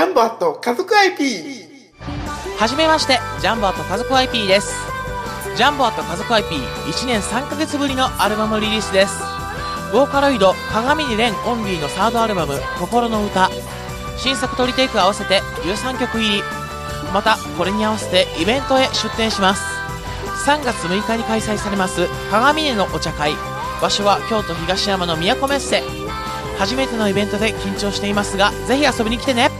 ャンボアット家族 IP。はじめまして、ジャンボアット家族 IP です。ジャンボアット家族 IP1 年3ヶ月ぶりのアルバムリリースです。ボーカロイド、鏡に蓮オンリーのサードアルバム、心の歌。新作トリテイク合わせて13曲入り。また、これに合わせてイベントへ出展します。3月6日に開催されます、鏡根のお茶会。場所は京都東山の都メッセ。初めてのイベントで緊張していますが、ぜひ遊びに来てね。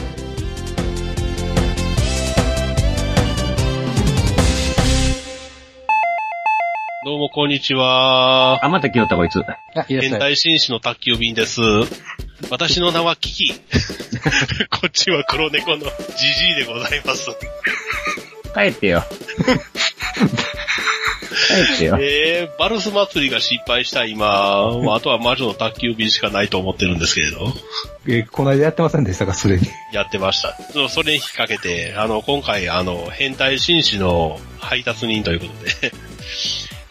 も、こんにちは。あ、また来よったこいつ。あいらっし変ゃい態紳士の宅急便です。私の名はキキ。こっちは黒猫のジジイでございます。帰ってよ。帰ってよ。えー、バルス祭りが失敗した今、まああとは魔女の宅急便しかないと思ってるんですけれど、えーこの間やってませんでしたかすでに？やってました。そうそれに引っ掛けて、あの、今回、あの、変態紳士の配達人ということで、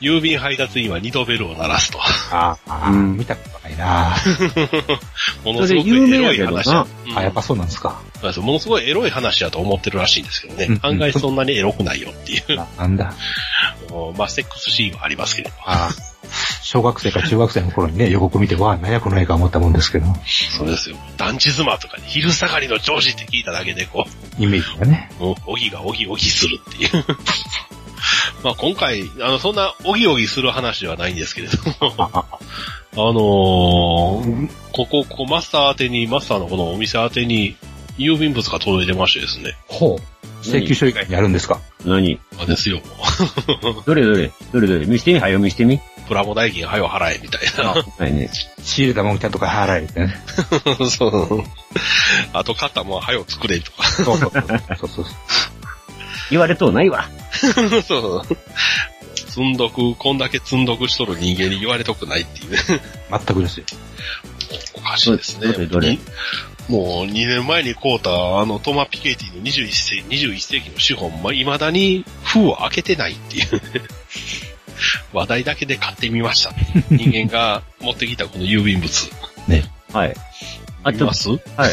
郵便配達員は二度ベルを鳴らすと。ああ、うん見たことないな ものすごくエロい話あ、やっぱそうなんですか。そうものすごいエロい話だと思ってるらしいんですけどね。うん案外そんなにエロくないよっていう。ななんだ？まあ、セックスシーンはありますけれど。ああ。小学生か中学生の頃にね、予告見て、わあ、何やこの映画思ったもんですけど、そうですよ。団地妻とかに昼下がりの上司って聞いただけで、こイメージがね。おぎがおぎおぎするっていう。まあ今回、あの、そんなおぎおぎする話ではないんですけれども、あ のーここ、ここマスター宛てに、マスターのこのお店宛てに、郵便物が届いてましてですね。ほう。請求書以外にあるんですか？何？あですよ。ど れどれ？どれどれ？見してみ？はよ、見してみ？プラモ代金はよ払え、みたいな。はいね。仕入れたもんちゃんとか払えってね。そう。あと買ったもんはよ作れとか。そうそうそう。そうそう言われとうないわ。そう。積んどく、こんだけ積んどくしとる人間に言われとくないっていうね。全くですよ。おかしいですね。どれどれ？にもう2年前に買うた、あの、トマ・ピケティの21世紀 ,21 世紀の資本、まあ、未だに封を開けてないっていうね。話題だけで買ってみました。人間が持ってきたこの郵便物。はい。あ、見ます？と、はい。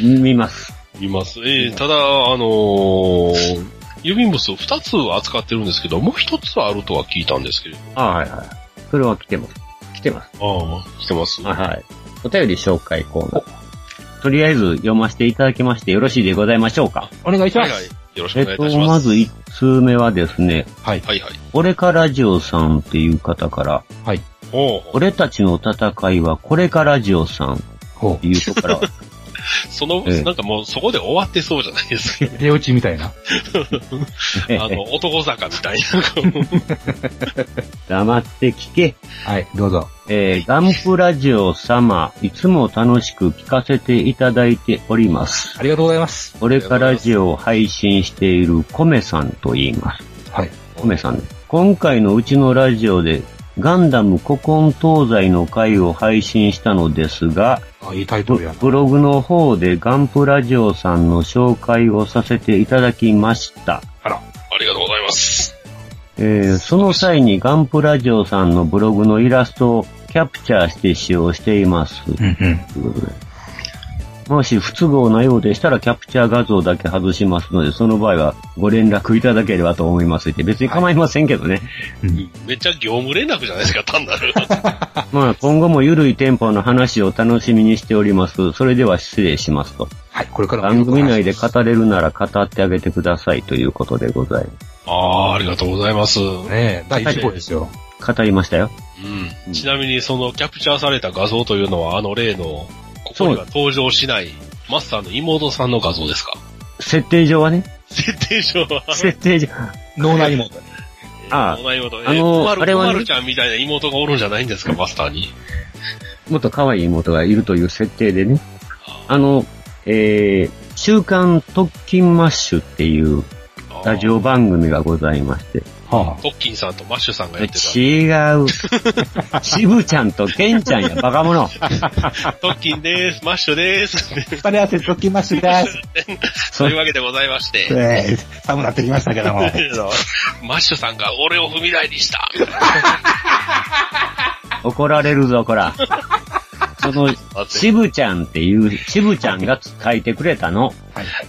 み見ます。見ます。ええただ、あのー郵便物を2つ扱ってるんですけど、もう1つあるとは聞いたんですけれど。あはいはい。それは来てます。来てます。ああ、来てます？はいはい。お便り紹介コーナー。とりあえず読ませていただきましてよろしいでございましょうか？お願いします。はいはい。よろしくえっと、お願いいたします。まず1通目はですね、はい。はいはい。俺からジオさんっていう方から、はい。おう俺たちの戦いはこれからジオさんっほていうとこから、その、ええなんかもうそこで終わってそうじゃないですか。う。出落ちみたいな。あの、男坂みたいな。黙って聞け。はい、どうぞ。えー、ガンプラジオ様、いつも楽しく聞かせていただいております。ありがとうございます。これからジオを配信しているコメさんと言います。はい。コメさんです。今回のうちのラジオで、ガンダム古今東西の回を配信したのですが、あ、いいタイトルやな。ブログの方でガンプラジオさんの紹介をさせていただきました。ありがとうございます。えーその際にガンプラジオさんのブログのイラストをキャプチャーして使用しています。うんうん。もし不都合なようでしたらキャプチャー画像だけ外しますので、その場合はご連絡いただければと思いますって、別に構いませんけどね。めっちゃ業務連絡じゃないですか、単なる。まあ今後も緩いテンポの話を楽しみにしております。それでは失礼しますと。はい、これからも番組内で語れるなら語ってあげてくださいということでございます。ああ、ありがとうございます。ねえ、第1号ですよ。語りましたよ。うん。ちなみに、そのキャプチャーされた画像というのは、あの例の、ここには登場しない、マスターの妹さんの画像ですか？設定上はね。設定上は。設定上。脳内妹。ああお前妹。あのえまるあれはねまるちゃんみたいな妹がおるんじゃないんですか、マスターに？もっと可愛い妹がいるという設定でね。あの、えー、週刊トッキンマッシュっていうラジオ番組がございまして。はトッキンさんとマッシュさんがやって違う。渋ちゃんとケンちゃんや、バカ者。た。トッキンです、マッシュです。あ。二人合わせときました。そういうわけでございまして。えー、寒なってきましたけども。マッシュさんが俺を踏み台にした。怒られるぞ、こら。その、渋ちゃんっていう、渋ちゃんが書いてくれたの。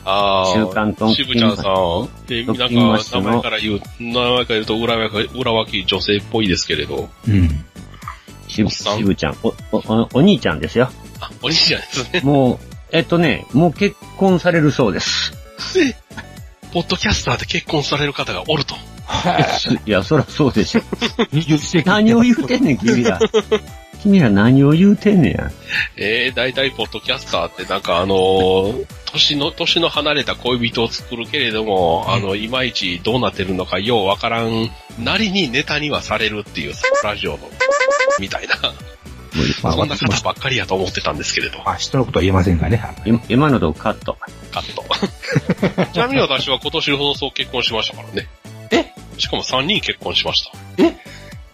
ああ。週刊トンキン渋ちゃんさん。で、なんか、名前から言う、名前から言うと裏若い、裏若い女性っぽいですけれど。うん。渋、おっさん？渋ちゃん。お、お、おお兄ちゃんですよ。あ、お兄ちゃんですね。もう、えっとね、もう結婚されるそうです。で、ポッドキャスターで結婚される方がおると。いや、そらそうでしょ。20世紀。何を言うてんねん、君ら。君ら何を言うてんねんや。えー、大体ポッドキャスターってなんかあのー年の、年の離れた恋人を作るけれども、あの、いまいちどうなってるのかようわからん、なりにネタにはされるっていうラジオの、みたいな、あそんな方ばっかりやと思ってたんですけれど、まあ、人のことは言えませんがね。今今のとこカット。カット。ちなみに私は今年放送結婚しましたからね。え？しかも3人結婚しました。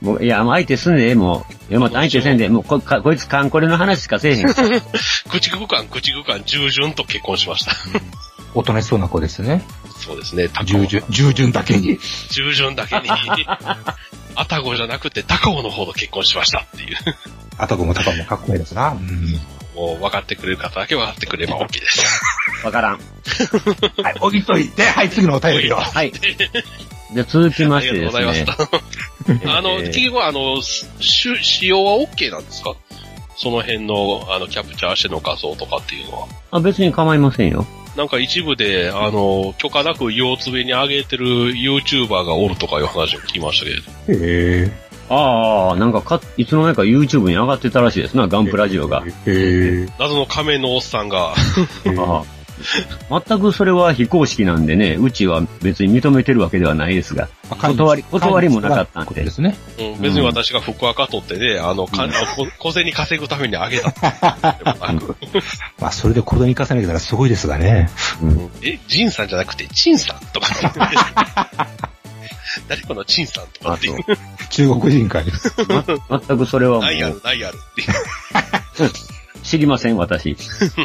もういや、もう相手すんで、もう。いや、また相手せんで、もうこ、かこいつカンコレの話しかせえへん。駆逐艦、駆逐艦、従順と結婚しました。おとなしそうな子ですね。そうですね。従順、従順だけに。従順だけに、アタゴじゃなくて高尾の方と結婚しましたっていう。あたこもたかもかっこいいですな。うん。もう分かってくれる方だけ分かってくれば OK です。わからん。はい、置いといて、はい、次のお便りを。はい。じゃあ続きまありがとうごしてですざいましね。た。あの、えー結局あの、し使用は OK なんですか？その辺の、あの、キャプチャーしての画像とかっていうのは。あ、別に構いませんよ。なんか一部で、あの、許可なく腰つべに上げてる YouTuber がおるとかいう話を聞きましたけれど。へああ、なんかか、いつの間にか YouTube に上がってたらしいですな、ガンプラジオが。え。へえ。謎の仮面のおっさんが、ああ 全くそれは非公式なんでね、うちは別に認めてるわけではないですが、断り、断りもなかったんでで。すね。うん、別に私が福岡取ってね、あの、か、あのこ小銭稼ぐためにあげた。まあ、それで子供に重ねたらすごいですがね。うんえ、ジンさんじゃなくて、チンさんとか。誰このチンさんとかあっていう。中国人かい。ま全くそれはもうないやる、ないやるっていう。知りません、私。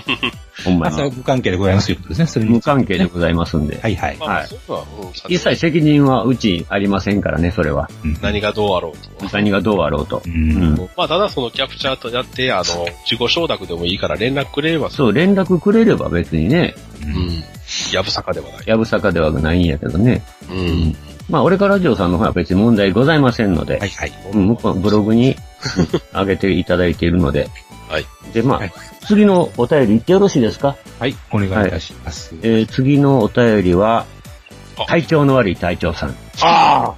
ほんままあ、それはに。無関係でございますということですね。それに無。関係でございますんで。はいはい。はい一切責任はうちありませんからね、それは。うん何がどうあろうと。何がどうあろうとう。。うんん。まあ、ただそのキャプチャーとやって、あの、自己承諾でもいいから連絡くれれば、そう、連絡くれれば別にね、う。うんん。やぶさかではない。やぶさかではないんやけどね。うん。まあ、俺からジオさんの方は別に問題ございませんので、はいはい。うん、向こうブログにうん上げていただいているので。はい。で、まあ、はい次のお便り言ってよろしいですか？はい、お願いいたします。えー、次のお便りはあ、体調の悪い隊長さん。ああ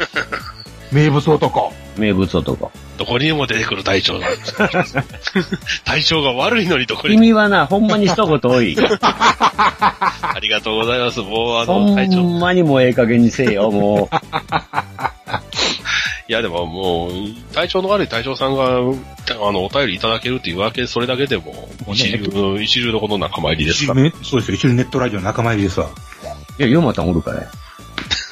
名物男。名物男。どこにでも出てくる隊長なんです。体調が悪いのにどこに君はな、ほんまに一言多い。ありがとうございます。もうあほの、隊長。んまにもうええ加減にせえよ、もう。いやでももう、体調の悪い隊長さんが、あの、お便りいただけるっていうわけ、それだけでも、もうね一流の、一流のこと仲間入りですから。ねそうですよ。一応ネットラジオの仲間入りですわ。いや、ヨマタンおるからや。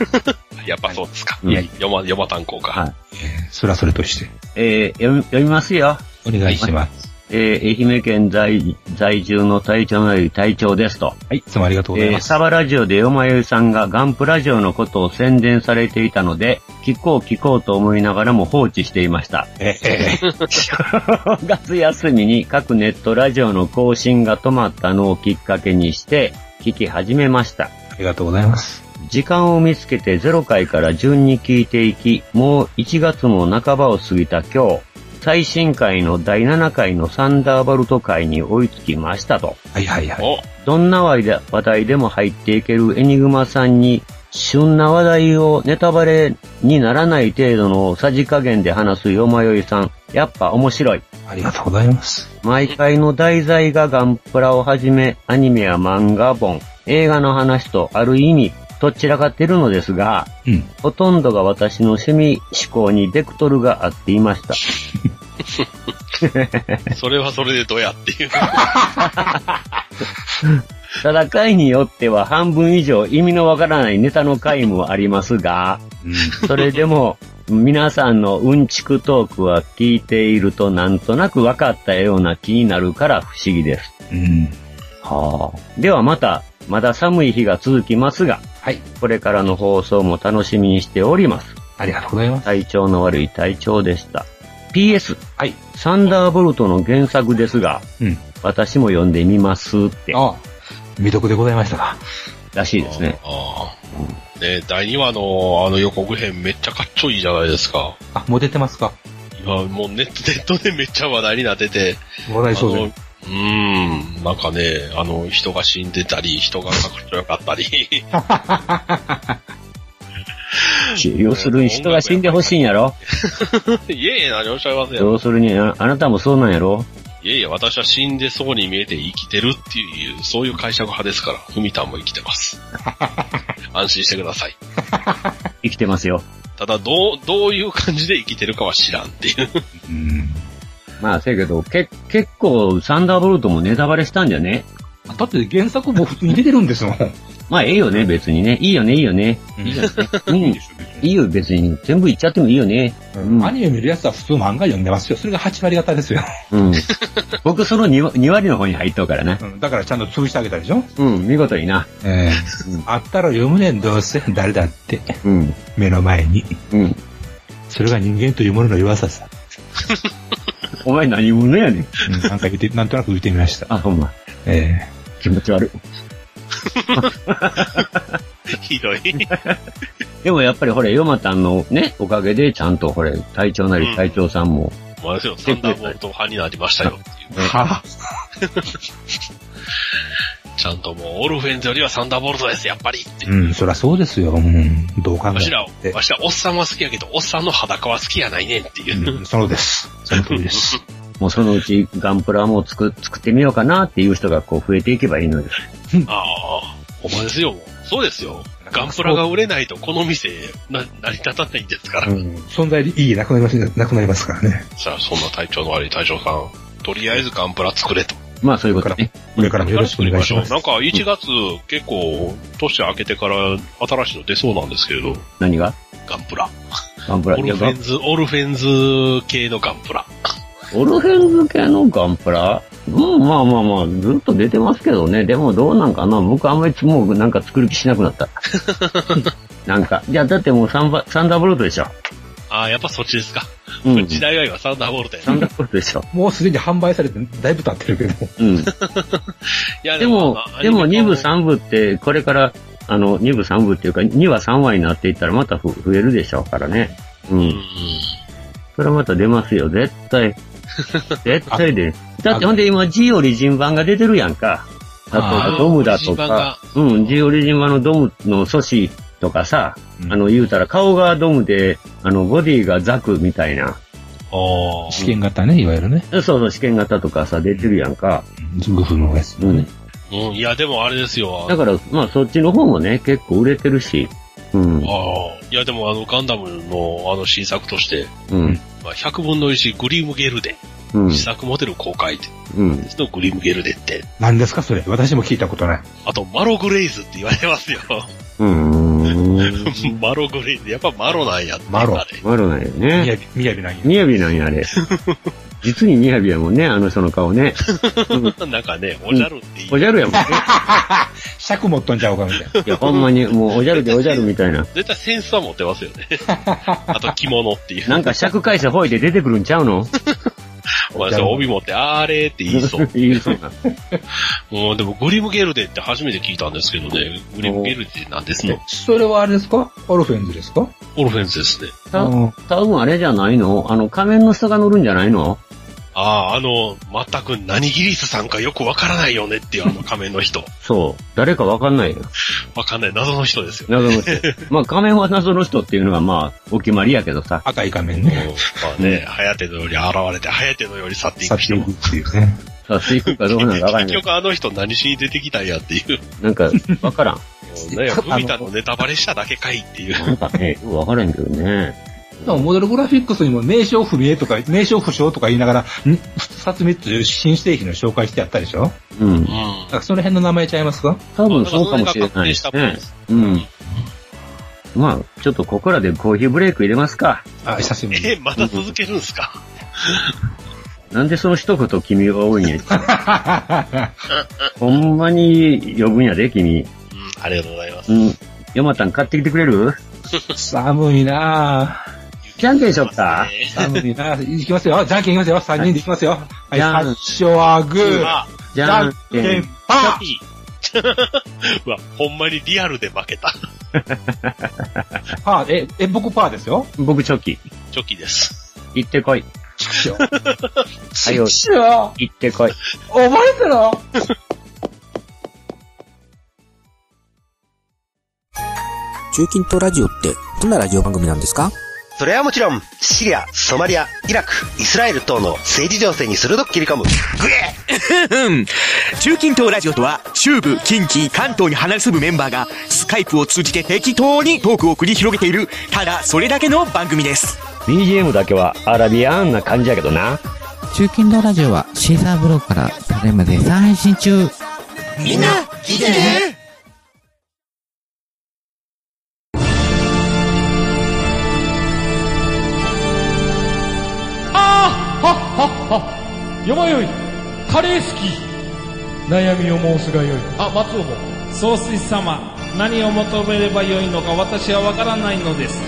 やっぱそうですか。うんいヨマ、ヨマ炭鉱か。はい。えーそれはそれとして。えー読み、読みますよ。お願いします。えー愛媛県在在住の隊長のより隊長ですと。はい、いつもありがとうございえーます。サバラジオでよまよいさんがガンプラジオのことを宣伝されていたので、聞こう聞こうと思いながらも放置していました。ええ正月休みに各ネットラジオの更新が止まったのをきっかけにして、聞き始めました。ありがとうございます。時間を見つけて0回から順に聞いていき、もう1月も半ばを過ぎた今日、最新回の第7回のサンダーバルト回に追いつきましたと。はいはいはい。お、どんな話題でも入っていけるエニグマさんに、旬な話題をネタバレにならない程度のさじ加減で話すよまよいさん。やっぱ面白い。ありがとうございます。毎回の題材がガンプラをはじめ、アニメや漫画本、映画の話とある意味、どちらかってるのですが、うん。ほとんどが私の趣味思考にベクトルが合っていました。それはそれでどうやって いう。ただ回によっては半分以上意味のわからないネタの回もありますが、それでも皆さんのうんちくトークは聞いているとなんとなく分かったような気になるから不思議です。うん。はあ。ではまた、まだ寒い日が続きますが、はい。これからの放送も楽しみにしております。ありがとうございます。体調の悪い体調でした。PS、はい。サンダーボルトの原作ですが、うん。私も読んでみますって、ああ。未読でございましたか。らしいですね。ああ。ね第2話のあの予告編めっちゃかっちょいいじゃないですか。あ、もう出てますか今もうネットネットでめっちゃ話題になってて、話題そうでうーん、なんかね、あの、人が死んでたり、人がかっこよかったり。要するに人が死んでほしいんやろ？いえいえ、何をおっしゃいますよ。要するにあ、あなたもそうなんやろ？いえいえ、私は死んでそうに見えて生きてるっていう、そういう解釈派ですから、ふみたんも生きてます。安心してください。生きてますよ。ただ、どう、どういう感じで生きてるかは知らんっていう。うん。まあ、せやけど、け、結構、サンダーボルトもネタバレしたんじゃね？だって原作も普通に出てるんですもん。まあ、ええよね、別にね。いいよね、いいよね。うんいいよね。うん。いいよ、別に。全部言っちゃってもいいよね。うんアニメ見るやつは普通漫画読んでますよ。それが8割方ですよ。うん。僕、その 2, 2割の方に入っとうからな。うんだからちゃんと潰してあげたでしょ？うん、見事にな。ええあったら読むねん、どうせ。誰だって。うん。目の前に。うん。それが人間というものの弱ささ。お前何者やねん。うん、なんか言って、なんとなく言ってみました。あ、ほんま。え気持ち悪い。ひどい。でもやっぱりほれ、ヨマタンのね、おかげでちゃんとほれ、隊長なり隊長さんも、まあですよ、サンダーボルト派になりましたよはちゃんともう、オルフェンズよりはサンダーボルトです、やっぱりって。うん、そりゃそうですよ。うん、どう考えわしらて、わしらおっさんは好きやけど、おっさんの裸は好きやないねんっていう。うん、そうです。その通りです。もうそのうちガンプラも作作ってみようかなっていう人がこう増えていけばいいのです。ああ、ほんまですよ、そうですよ。ガンプラが売れないとこの店、な、成り立たないんですから。うん、存在で意義なくなります、なくなりますからね。さあ、そんな体調の悪い隊長さん、とりあえずガンプラ作れと。まあそういうことね。これからもよろしくお願いします。なんか1月、結構、年明けてから新しいの出そうなんですけれど、何が？ガンプラ。ガンプラ。オルフェンズ、オルフェンズ系のガンプラ。オルフェンズ系のガンプラ？うん、まあまあまあ、ずっと出てますけどね。でもどうなんかな？僕あんまりもうなんか作る気しなくなった。なんか。いや、だってもうサンバ、サンダーボルトでしょ。ああ、やっぱそっちですか。うん。時代は今サンダーボルトやサンダーボルトでしょ。もうすでに販売されてだいぶ経ってるけど。うん。いやでもでもアニメ2部3部って、これから、あの、2部3部っていうか、2話3話になっていったらまたふ増えるでしょうからね。う。うんん。それはまた出ますよ、絶対。絶対で。だってほんで今 G オリジン版が出てるやんか。ああと、ドムだとか。うん、G オリジン版のドムの素子とかさ、うんあの、言うたら顔がドムで、あの、ボディがザクみたいな。ああ。試験型ね、いわゆるね。そうそう、試験型とかさ、出てるやんか。グフのやつ。うん。うん、いや、でもあれですよ。だから、まあ、そっちの方もね、結構売れてるし。うん。ああ。いや、でもあの、ガンダムのあの新作として、うん。まあ、100分の1グリムゲルデ、うん。試作モデル公開って、うん。のグリムゲルデって、何ですか、それ。私も聞いたことない。あと、マログレイズって言われてますよ。うーん。マログレイズ、やっぱマロなんや。マロあれ悪ないよね。みやび、みやびなんや。みやびなんや、あれ。実にみやびやもんね、あの人の顔ね。なんかね、おじゃるっていおう。じゃるやもんね。尺持っとんちゃうか、みたいな。いや、ほんまに、もうおじゃるでおじゃるみたいな。絶対センスは持ってますよね。あと、着物っていう。なんか尺返せほいで出てくるんちゃうの？お前それ帯持って、あれって言いそう。言いそうな。うん、でもグリムゲルデって初めて聞いたんですけどね、グリムゲルデなんですね。それはあれですか？オルフェンズですか？オルフェンズですね。たうん多分あれじゃないの？あの、仮面の人が乗るんじゃないの？ああ、あの、全く何ギリスさんかよくわからないよねっていうあの仮面の人。そう。誰かわかんないよ。わかんない謎の人ですよ。謎の人。まあ、仮面は謎の人っていうのがまあ、お決まりやけどさ。赤い仮面うんまね。あね、ハヤテのより現れて、ハヤテのより去ってい去く人も。っていくっていうね。さあ、いくかどうなのかわからんけど。結局あの人何しに出てきたんやっていう。なんか、わからん。ね、ふみたのネタバレしただけかいっていう。なんかね、わからんけどね。もモデルグラフィックスにも名称不明とか、名称不詳とか言いながら、ん？二つ三つ新製品の紹介してやったでしょ？うん。うん。だからその辺の名前ちゃいますか？多分そうかもしれないですね。うん。まあ、ちょっとここらでコーヒーブレイク入れますか。あ、久しぶり。え、まだ続けるんすか？なんでその一言君が多いんや。ほんまに呼ぶんやで、君。うん、ありがとうございます。うん。ヨマタン買ってきてくれる？寒いなじゃんけんしよっかいきますよ。じゃんけんいきますよ。三人でいきますよ。はい、じゃん最初はグー。あ、じゃんけん。パー。うわ、ほんまにリアルで負けた。パー？え、え、僕パーですよ？僕チョキ。チョキです。行ってこい。しょ。はいよ、しょ。行ってこい。覚えてろ？中近東ラジオってどんなラジオ番組なんですか？それはもちろん、シリア、ソマリア、イラク、イスラエル等の政治情勢に鋭く切り込む、グエうん。中近東ラジオとは、中部、近畿、関東に離れ住むメンバーが、スカイプを通じて適当にトークを繰り広げている、ただそれだけの番組です。BGM だけはアラビアンな感じやけどな。中近東ラジオはシーサーブログからただいま絶賛配信中。みんな、聞いてねレー好き悩みを申すがよい。あ松尾も。総帥様何を求めればよいのか私はわからないのです。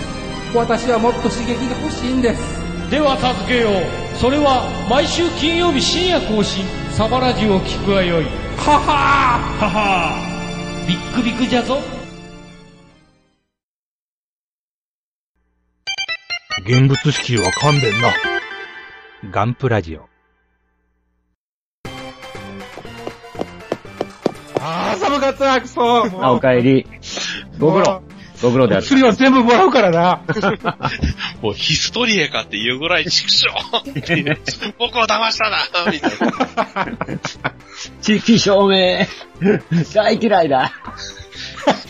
私はもっと刺激が欲しいんです。では助けよう。それは毎週金曜日深夜更新。サバラジュを聞くがよい。ははー。ははー。ビックビックじゃぞ。現物支給は勘弁な。ガンプラジオ。ああ、寒かった、くそ。あ、お帰り。ご苦労。ご苦労である。薬は全部もらうからな。もうヒストリエかっていうぐらい畜生っていう僕を騙したなみたいな。地域証明。大嫌いだ。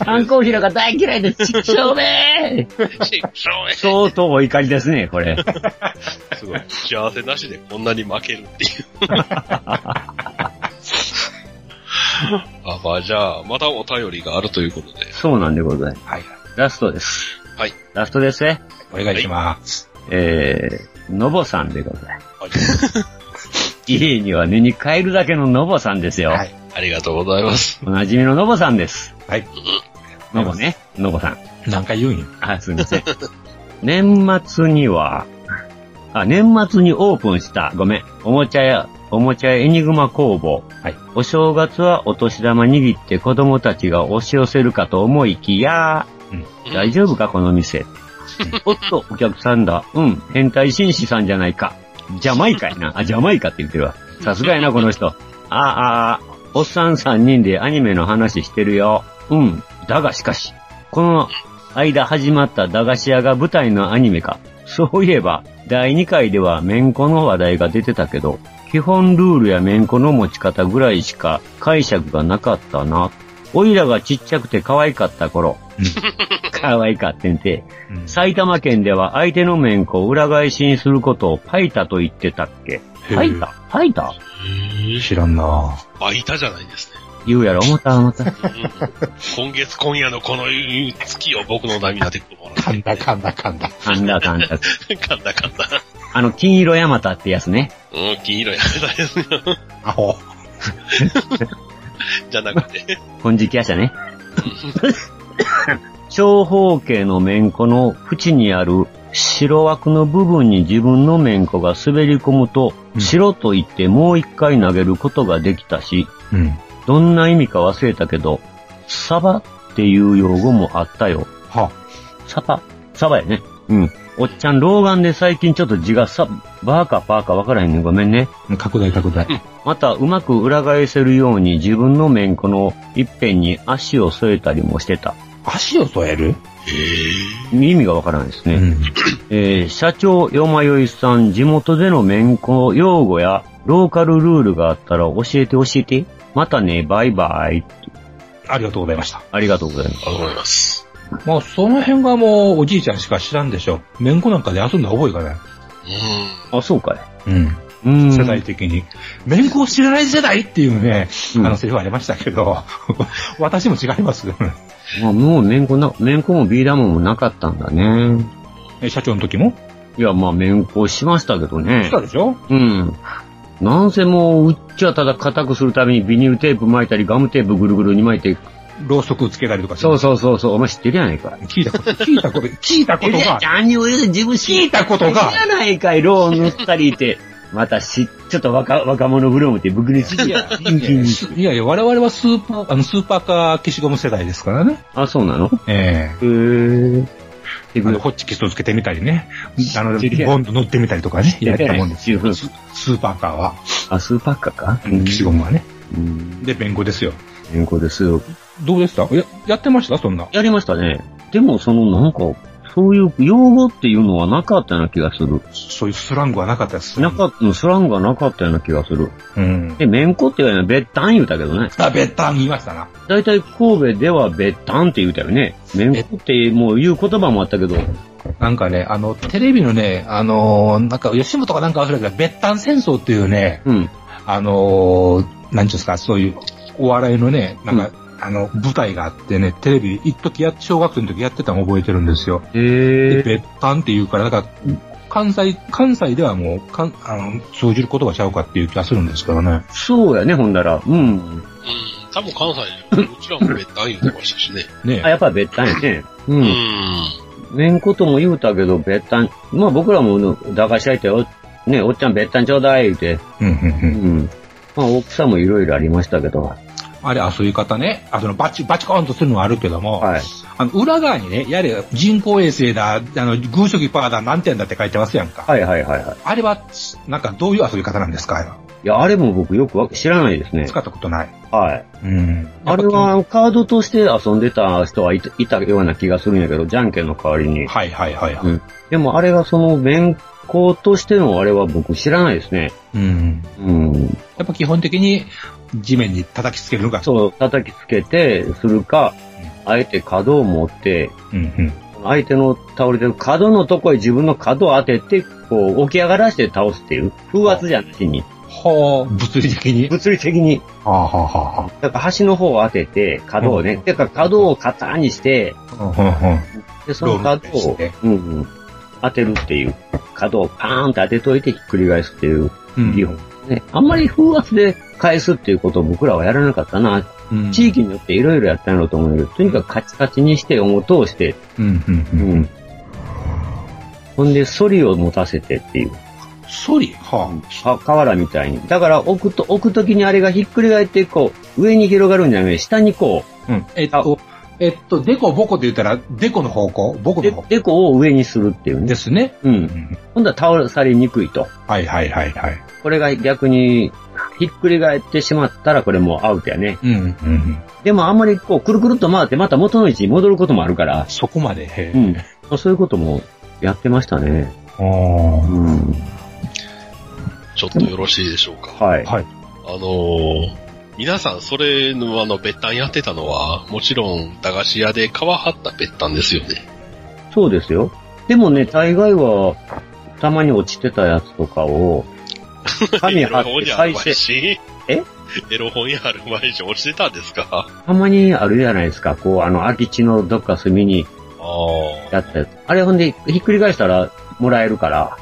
観光平が大嫌いで、地域証明。畜生相当お怒りですね、これ。すごい。幸せなしでこんなに負けるっていう。あ、まあじゃあ、またお便りがあるということで。そうなんでございます。はい。ラストです。はい。ラストですね。お願いします。えー、のぼさんでございます。はい。家には寝に帰るだけののぼさんですよ。はい。ありがとうございます。おなじみののぼさんです。はい。のぼね。のぼさん。なんか言うんよ。あ、すみません。年末には、あ、年末にオープンした、ごめん、おもちゃ屋、おもちゃ屋エニグマ工房。はい。お正月はお年玉握って子供たちが押し寄せるかと思いきや、大丈夫かこの店。おっと、お客さんだ。うん、変態紳士さんじゃないか。ジャマイカやな。あ、ジャマイカって言ってるわ。さすがやな、この人。ああ、あおっさん三人でアニメの話してるよ。うん。だがしかし、この間始まった駄菓子屋が舞台のアニメか。そういえば、第2回ではめんこの話題が出てたけど、基本ルールやめんこの持ち方ぐらいしか解釈がなかったな。おいらがちっちゃくて可愛かった頃。可愛かってんて。埼玉県では相手のめんこを裏返しにすることをパイタと言ってたっけパイタ？パイタ？知らんなあ、いたじゃないですね。言うやろ、思った思った。今月今夜のこの月を僕の涙でもら噛んだ噛んだ噛んだ。噛んだ噛んだ。う。かんだかんだ。あの、金色ヤマタってやつね。うん、金色やめたいですよ。アホ。じゃなくて。金色夜叉ね。長方形のめんこの縁にある白枠の部分に自分のめんこが滑り込むと、白と言ってもう一回投げることができたし、うん。どんな意味か忘れたけど、サバっていう用語もあったよ。はサバサバやね。うん。おっちゃん、老眼で最近ちょっと字がさ、バーかパーかわからへんねん。ごめんね。拡大拡大。また、うまく裏返せるように自分のめんこの一辺に足を添えたりもしてた。足を添える？意味がわからないですね。うん。えー社長よまよいさん、地元でのめんこ用語やローカルルールがあったら教えて教えて。またね、バイバイ。ありがとうございました。ありがとうございます。ありがとうございます。まあ、その辺がもうおじいちゃんしか知らんでしょ。めんこなんかで遊んだ覚えがない。あ、そうかい。うん。うん。世代的に。めんこを知らない世代っていうね、あのセリフありましたけど、私も違います。まあ、もう、めんこな、めんこもビー玉もなかったんだね。え、社長の時も？いや、まあ、めんこしましたけどねし。たでしょ？うん。なんせもう、うっちはただ硬くするためにビニールテープ巻いたり、ガムテープぐるぐるに巻いて、ろうそくつけたりとかそうそうそうそう、お前知ってるやないか。聞いたこと、聞いたこと、聞いたことが、何を言うて自分聞いたことが知らないかい、ロー塗ったりって。またし、ちょっと若、若者ブロームって僕に知りや。いやいや、我々はスーパー、あの、スーパーカー消しゴム世代ですからね。あ、そうなの？えへー。えあの、ホッチキスをつけてみたりね。あの、ボンド乗ってみたりとかね。やったもんですよ。ススーパーカーは。あ、スーパーカーか？消しゴムはね。うん。で、弁護ですよ。健康ですよ。どうでした？や、やってました？そんな。やりましたね。でも、その、なんか、そういう用語っていうのはなかったような気がする。そういうスラングはなかったです。なかった、スラングがなかったような気がする。うん。で、めんこって言うのはべったん言うたけどね。あ、べったん言いましたな。だいたい神戸ではべったんって言うたよね。めんこってもう言う言葉もあったけど。なんかね、あの、テレビのね、あのーなんか、吉本かなんか忘れたけど、べったん戦争っていうね、うん。あのーなんちゅうんですか、そういう、お笑いのね、なんか、あの、舞台があってね、テレビ、一時や、小学生の時やってたの覚えてるんですよ。へで、え。べったんって言うから、なんか、関西、関西ではもう、かん、あの、通じる言葉ちゃうかっていう気がするんですけどね。そうやね、ほんだら。うん。うん。多分関西で、うちらも別単言ってましたしね。ねあ、やっぱべったんやね。う。うんん。めんことも言うたけど、べったん。まあ僕らも、駄菓子屋行ってお、ね、おっちゃんべったんちょうだい、言うて。うん、うん、ううん。ん。まあ大きさもいろいろありましたけど。あれ、遊び方ね、あそのバチ、バチコーンとするのはあるけども、はい。あの、裏側にね、やれ、人工衛星だ、あの、軍色パーだ、何点だって書いてますやんか。はいはいはいはい。あれは、なんかどういう遊び方なんですか？いや、あれも僕よくわ知らないですね。使ったことない。はい。うん。あれはカードとして遊んでた人はいたいたような気がするんやけど、じゃんけんの代わりに。はいはいはいはい。うん。でもあれがその面子としてのあれは僕知らないですね。うん。うん。やっぱ基本的に地面に叩きつけるのが。そう、叩きつけてするか、あえて角を持って、うんうん。相手の倒れてる角のとこへ自分の角を当てて、こう、起き上がらして倒すっていう。風圧じゃなしに。はあ、物理的に。物理的に。はあはあはだから端の方を当てて、角をね。だから角を型にして、あ。うんうんうん。で、その角をうんうん、当てるっていう。角をパーンって当てといてひっくり返すっていううん技法。ね、あんまり風圧で返すっていうことを僕らはやらなかったな。うん地域によっていろいろやったんと思うけど、とにかくカチカチにして、音を通して、うんうんううん。ん。ほんで、反りを持たせてっていう。ソリ？はは、瓦みたいに。だから置くと、置くときにあれがひっくり返って、こう、上に広がるんじゃなくて、下にこあ。うん。えっと、えっと、デコボコって言ったら、デコの方向？ボコの方？向。でこを上にするっていうね。ですね。う。うんん。ほんだら倒されにくいと。はいはいはいはい。これが逆に、ひっくり返ってしまったら、これもうアウトやね。うんうん。でもあんまりこう、くるくるっと回って、また元の位置に戻ることもあるから、そこまで。へうん。まあそういうこともやってましたね。あーうん。ちょっとよろしいでしょうか。はい。はい。あのー皆さんそれのあの別単やってたのは、もちろん駄菓子屋で皮張った別単ですよね。そうですよ。でもね、大概は、たまに落ちてたやつとかを、紙貼って再生、し。え？エロ本やある前に落ちてたんですか？たまにあるじゃないですか。こう、あの、空き地のどっか隅にああ。やったやつ。あれほんで、ひっくり返したらもらえるから。ああ。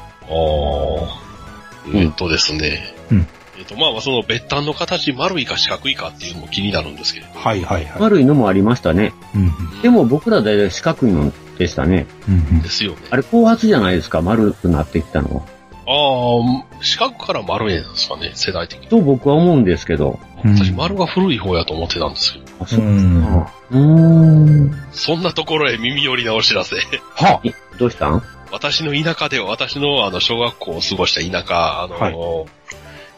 えっとですね。うんえっと、まあまあその別単の形丸いか四角いかっていうのも気になるんですけれど。はいはいはい。悪いのもありましたね。うんでも僕ら大体四角いのでしたね。うんですよね。あれ、後発じゃないですか、丸くなってきたのは。ああ、四角から丸いんですかね、世代的に。と僕は思うんですけど。うん私丸が古い方やと思ってたんですけど。あ、うそう。ん。うーん。そんなところへ耳寄りなお知らせ。はえどうしたん？私の田舎では、私のあの、小学校を過ごした田舎、あの、はい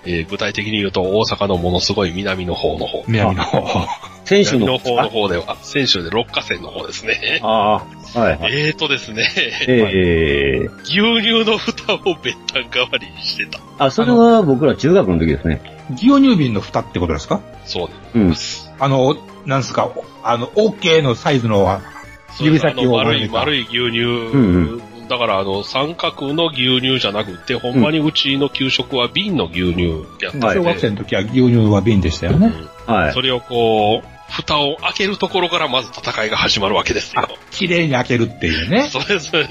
えー具体的に言うと大阪のものすごい南の方の方。南の方。選手の方の方では、選手で六花線の方ですね。ああ、はいはい。えーとですね、ええ牛乳の蓋を別単代わりにしてた。あ、それは僕ら中学の時ですね。牛乳瓶の蓋ってことですか？そううん。です。あの、なんすか、あの、OK のサイズのは、指先を丸い、丸い牛乳、んだからあの、三角の牛乳じゃなくて、ほんまにうちの給食は瓶の牛乳やったんで、小学生の時は牛乳は瓶でしたよね。はいそ。れをこう、蓋を開けるところからまず戦いが始まるわけですよ。綺麗に開けるっていうね。それそれ、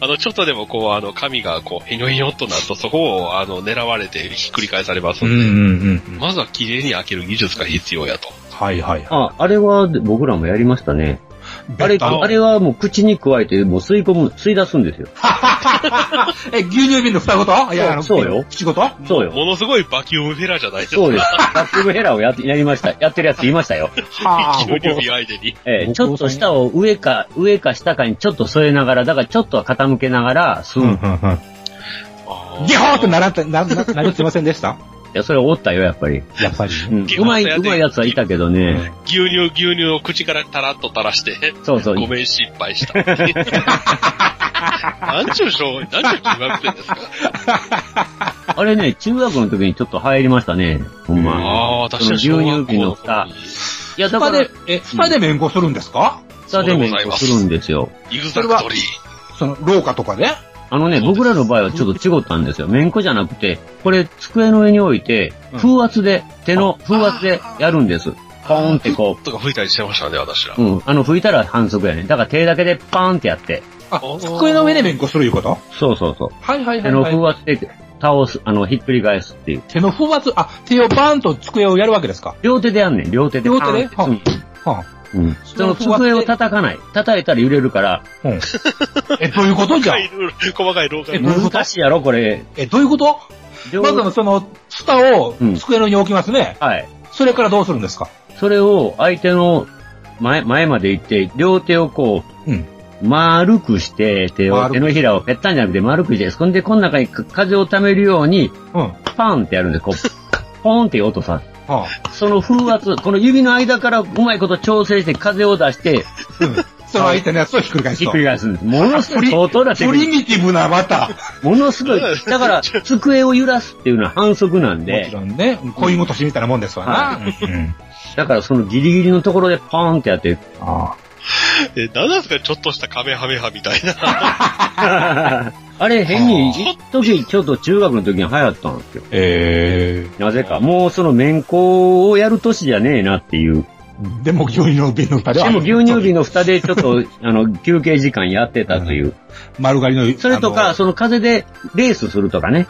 あの、ちょっとでもこう、あの、紙がこう、へにょへにょっとなると、そこを、あの、狙われてひっくり返されますうんんで、うんうん。まずは綺麗に開ける技術が必要やと。はいはいはあ、あれは僕らもやりましたね。い。あれ、あれはもう口に加えて、もう吸い込む、吸い出すんですよ。え、牛乳瓶の蓋ごと？いや、あの、そうよ口ごと？そうよ。ものすごいバキュームフェラーじゃないですか。そうです。バックブヘラをやってやりました。やってるやついましたよ。はあ、牛乳瓶相手に。ええちょっと下を上か、上か下かにちょっと添えながら、だからちょっとは傾けながら吸う。いうんうんうん。ギホーってならな、な、なりってませんでした？や、それおったよ、やっぱり。やっぱり。うん。うまい、うまいやつはいたけどね。牛乳、牛乳を口からタラッと垂らして、そうそう。ごめん失敗した。なんちゅう小、なんちゅう中学生ですか？あれね、中学の時にちょっと入りましたね。ほんま。ああ、確かにその牛乳瓶の蓋。いや、だから蓋で、、え、蓋で免許するんですか？蓋で免許するんですよ。イグザクトリー。その、廊下とかで？あのね、僕らの場合はちょっと違ったんですよ。免許じゃなくて、これ机の上に置いて、うん風圧で、手の風圧でやるんです。ポーンってことか吹いたりしてましたね、私らう。。うん。あの、吹いたら反則やね。だから手だけでパーンってやって。あ、机の上で免許するいうこと？そうそうそう。はいはい手の風圧で倒す、あの、ひっくり返すっていう。手の風圧、あ、手をバーンと机をやるわけですか？両手でやんねん、両手で。両手で？パーンってはあ、うん。うん。その机を叩かない。叩いたら揺れるから、うん。え、どういうことじゃ？細かいルール、細かい廊下にえ難しいやろ、これ。え、どういうこと？両まずはその、ツタをうん机の上に置きますね。はい。それからどうするんですか？それを相手の前、前まで行って、両手をこう、うん丸くして、手を、手のひらをぺったんじゃなくて丸くして、そんでこの中にか風を溜めるように、うん。パンってやるんです。こう、ポーンっていう音さ。はその風圧、この指の間からうまいこと調整して風を出して、あ、うん。その相手のやつをひっくり返すと。ひっくり返すんです。ものすごい相当なクニッリミティブなまた。ク。ものすごい。だから、机を揺らすっていうのは反則なんもでち、ろんね、恋ごとしみたいなもんですわな。はうん。だからそのギリギリのところでパーンってやって、あ え、何なんですかちょっとしたカメハメハみたいな。あれ変に、一時ちょっと中学の時に流行ったんですよ。えなぜか。もうその免許をやる年じゃねえなっていう。ー。でも牛乳の瓶の蓋では。でも牛乳瓶の蓋でちょっと、あの、休憩時間やってたという。丸刈りの。それとか、その風でレースするとかね。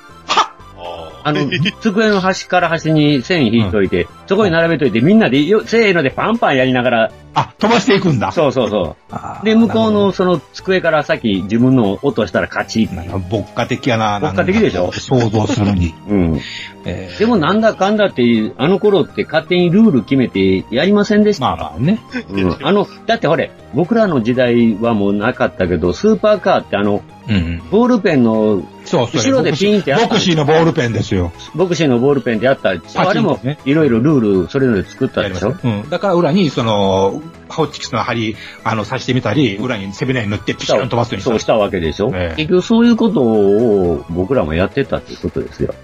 あの、机の端から端に線引いといて、そこに並べといて、みんなでよ、せーのでパンパンやりながら、あ、飛ばしていくんだ。そうそうそう。で、向こうのその机から先自分の落としたら勝ち。牧歌的やな。牧歌的でしょ？想像するに。うん。えーでもなんだかんだって、あの頃って勝手にルール決めてやりませんでした？まあまあね。うん。あの、だってほれ、僕らの時代はもうなかったけど、スーパーカーってあの、うん。ボールペンの、そうそう。後ろでピンってやったボクシーのボールペンですよ。ボクシーのボールペンでやった、あれもねいろいろルールそれぞれ作ったでしょ？うん。だから裏に、その、ホッチキスの針、あの、刺してみたり、裏に背びれに塗ってピシッと飛ばすようにそうしたわけでしょ、ええ結局そういうことを僕らもやってたっていうことですよ。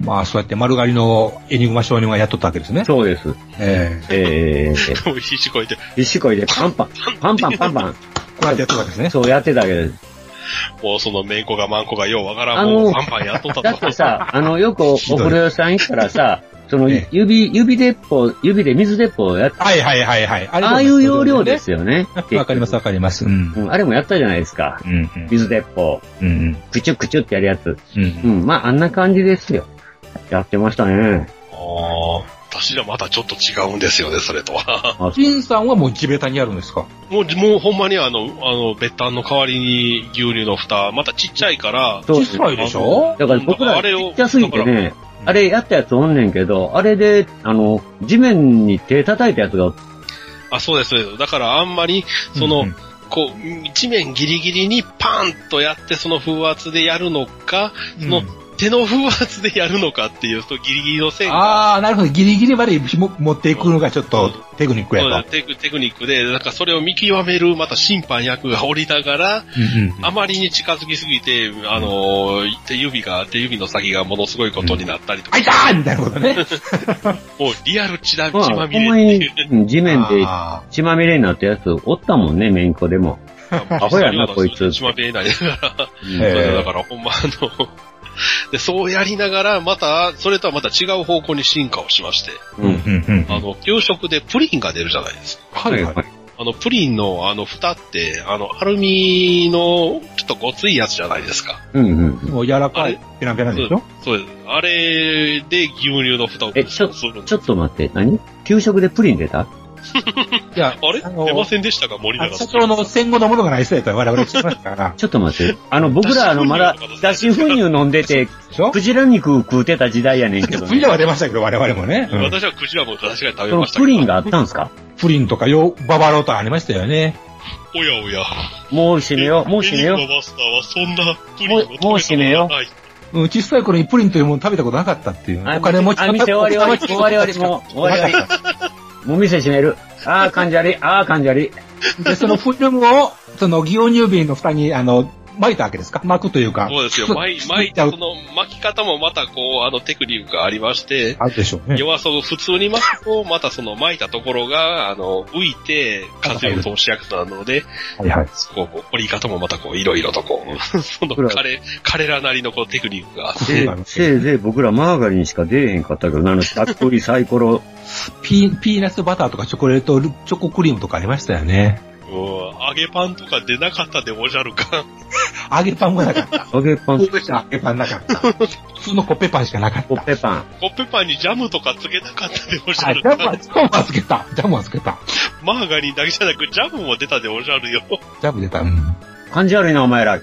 まあ、そうやって丸刈りのエニグマ少年がやっとったわけですね。そうです。えええ もう必死こいて、必死こいでパンパン、パンパンパンパン。こうやってやってたわけですね。そうやってたわけです。もうそのめんこがまんこがようわからん、もうパンパンやっとったと。だってさ、あの、よくお風呂屋さん行ったらさ、そのええ指、指鉄砲、指で水鉄砲やっはいはいはいはい。あれああいう要領ですよね。わかりますわかります。うん。うんあれもやったじゃないですか。うんうん。水鉄砲、うんクチュクチュってやるやつ。うん。う。うんん、まああんな感じですよ。やってましたね。ああ、私らまたちょっと違うんですよね、それとは。あジンさんはもう地べたにやるんですか？もう、もうほんまにあの、あの、別端の代わりに牛乳の蓋、またちっちゃいから、小さいでしょ？だから僕らあれをちっちゃすぎてね、あれやったやつおんねんけど、あれで、あの、地面に手叩いたやつが、あ、そうです、そうです。だからあんまり、その、うんうん。こう、一面ギリギリにパーンとやってその風圧でやるのか、その、手の風圧でやるのかっていうとギリギリの線が、ああ、なるほど。ギリギリまでも持っていくのがちょっとテクニックやと。テクテクニックで、なんかそれを見極める、また審判役がおりながら、うんうんあまりに近づきすぎて、あのー手指が、手指の先がものすごいことになったりとか、あいたー！みたいなことね。もうリアル血だ、血まみほんまれってい地面であ血まみれになったやつおったもんね、メンコでも。アホやな、こいつ。血まみれになりながら、だからほんまあの、で、そうやりながら、また、それとはまた違う方向に進化をしまして、うん。ーうんうんあの、給食でプリンが出るじゃないですか。はいはい。あの、プリンのあの蓋って、あの、アルミのちょっとごついやつじゃないですか。うんうん。もう柔らかい、ペラペラでしょ？そうです。あれで牛乳の蓋をえ、ちょ、するんですちょっと待って、何？給食でプリン出た？いや、あれ？あの出ませんでしたか森永さん。社長の戦後のものがない人やったら我々知ってますから。ちょっと待って。あの、僕らあの、まだ、脱脂粉乳飲んでて、クジラ肉食うてた時代やねんけど、プリンは出ましたけど、我々もね。うん私はクジラも確かに食べそのましたけど。プリンがあったんすか？プリンとかよ、ババロとかありましたよね。おやおや。もう閉めよう、もう閉めよエニグママスターはそんなプリンを食べたもうもう閉めようん、小さい頃にプリンというもの食べたことなかったっていう。う。お金持ちあ、店終わり終わり、終わり終わり、もう、終わり終わり。もう店閉める。あー、感じ悪い、あー、感じ悪い。で、そのフィルムを、その、牛乳瓶の蓋に、あの、巻いたわけですか？巻くというか。そうですよ。巻い、巻いて、その巻き方もまたこう、あのテクニックがありまして、あるでしょうね。要はその普通に巻くと、またその巻いたところが、あの、浮いて、風を通しやすくなるので、はいはい。こう、折り方もまたこう、いろいろとこう、その彼、彼らなりのこうテクニックがあって、せいせいぜい僕らマーガリンしか出えへんかったけど、あの、しっとりサイコロ。ピー、ピーナッツバターとかチョコレート、チョコクリームとかありましたよね。うん揚げパンとか出なかったでおじゃるか。揚げパンもなかった。揚げパン、神戸市の揚げパンなかった。普通のコッペパンしかなかった。コッペパン。コッペパンにジャムとかつけなかったでおじあ、ゃるかジャムは、。ジャムはつけた。ジャムはつけた。マーガリンだけじゃなく、ジャムも出たでおじゃるよ。ジャム出た。うん。感じ悪いな、お前ら。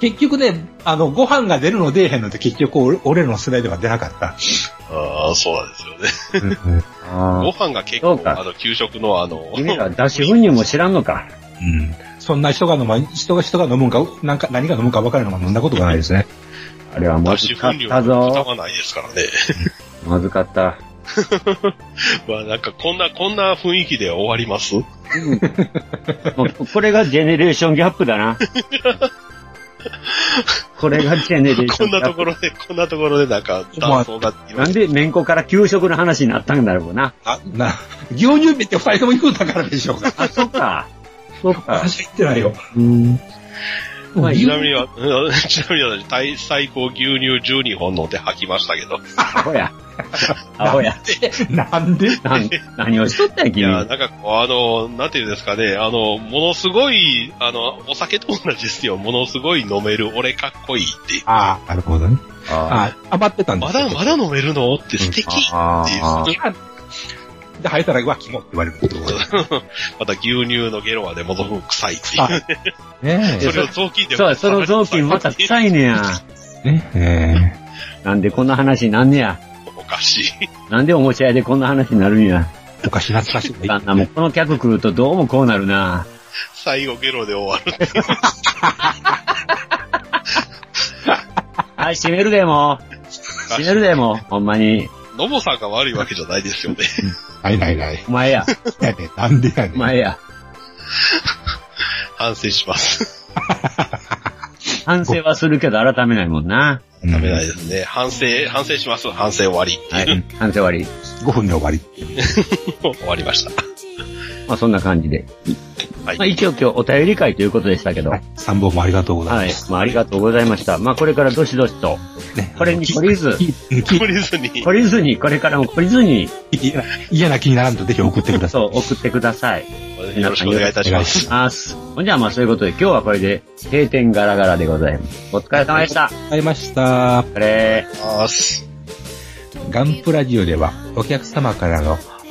結局ね、あの、ご飯が出るの出えへんのって結局俺の世代では出なかった。ああ、そうなんですよね。あご飯が結構、あの、給食のあの、君ら脱脂粉乳も知らんのか。うん。そんな人が飲ま、人が人が飲むんか、なんか、何が飲むか分からないのが飲んだことがないですね。あれはまず脱かったぞ。蓋がないですからね。まずかった。まあなんかこんな、こんな雰囲気で終わります？もうこれがジェネレーションギャップだな。これがジェネレーシ。こんなところで、こんなところでなんか、断層がいろないんで、めんこから給食の話になったんだろうな。あ、な、牛乳瓶って二人とも言うたからでしょうか。あ、そっか。そっか。私は言ってないよ。うん。まあ、ちなみには、う んちなみに私、最最高牛乳12本飲んで吐きましたけど。アホや。アホや。なんで？なん何をしとったんや、君。いや、なんかこう、あの、なんていうんですかね、あの、ものすごい、あの、お酒と同じですよ。ものすごい飲める、俺かっこいいっていう。ああ、なるほどね。ああ余ってたんでますよだ、まだ飲めるの？って素敵っていう。あで、吐いたら、うわ、キモって言われることが また牛乳のゲロはでものすごく臭いっていあう。ね それを雑巾でそう、その雑巾また臭いねや。え。ねえ。なんでこんな話になんねや。おかしい。なんでおもちゃ屋でこんな話になるんや。お菓子懐かしい。あんなもんこの客来るとどうもこうなるな。最後ゲロで終わる。はい、閉めるでもう。閉めるでもう。ほんまに。のぼさんが悪いわけじゃないですよね。ないないない。お前や。やねなんでやねん。お前や。反省します。反省はするけど改めないもんな。ダメないですね。反省、反省します。反省終わり。はい。反省終わり。5分で終わり。終わりました。まあそんな感じで。はいまあ一応今日お便り会ということでしたけど。はい。3本もありがとうござはいいま。す。まあありがとうございました。まあこれからどしどしと、ねこれに懲りず、懲りずに。懲りずに、これからも懲りずに、嫌な嫌な気にならんとぜひ送ってください。そう、送ってください。よろしくお願いいたします。ます。ほんじゃあまあそういうことで今日はこれで閉店ガラガラでございます。お疲れ様でした。ありました。これ、あーすガンプラジオではお客様からの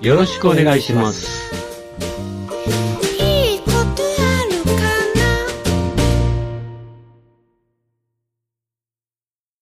よろしくお願いします。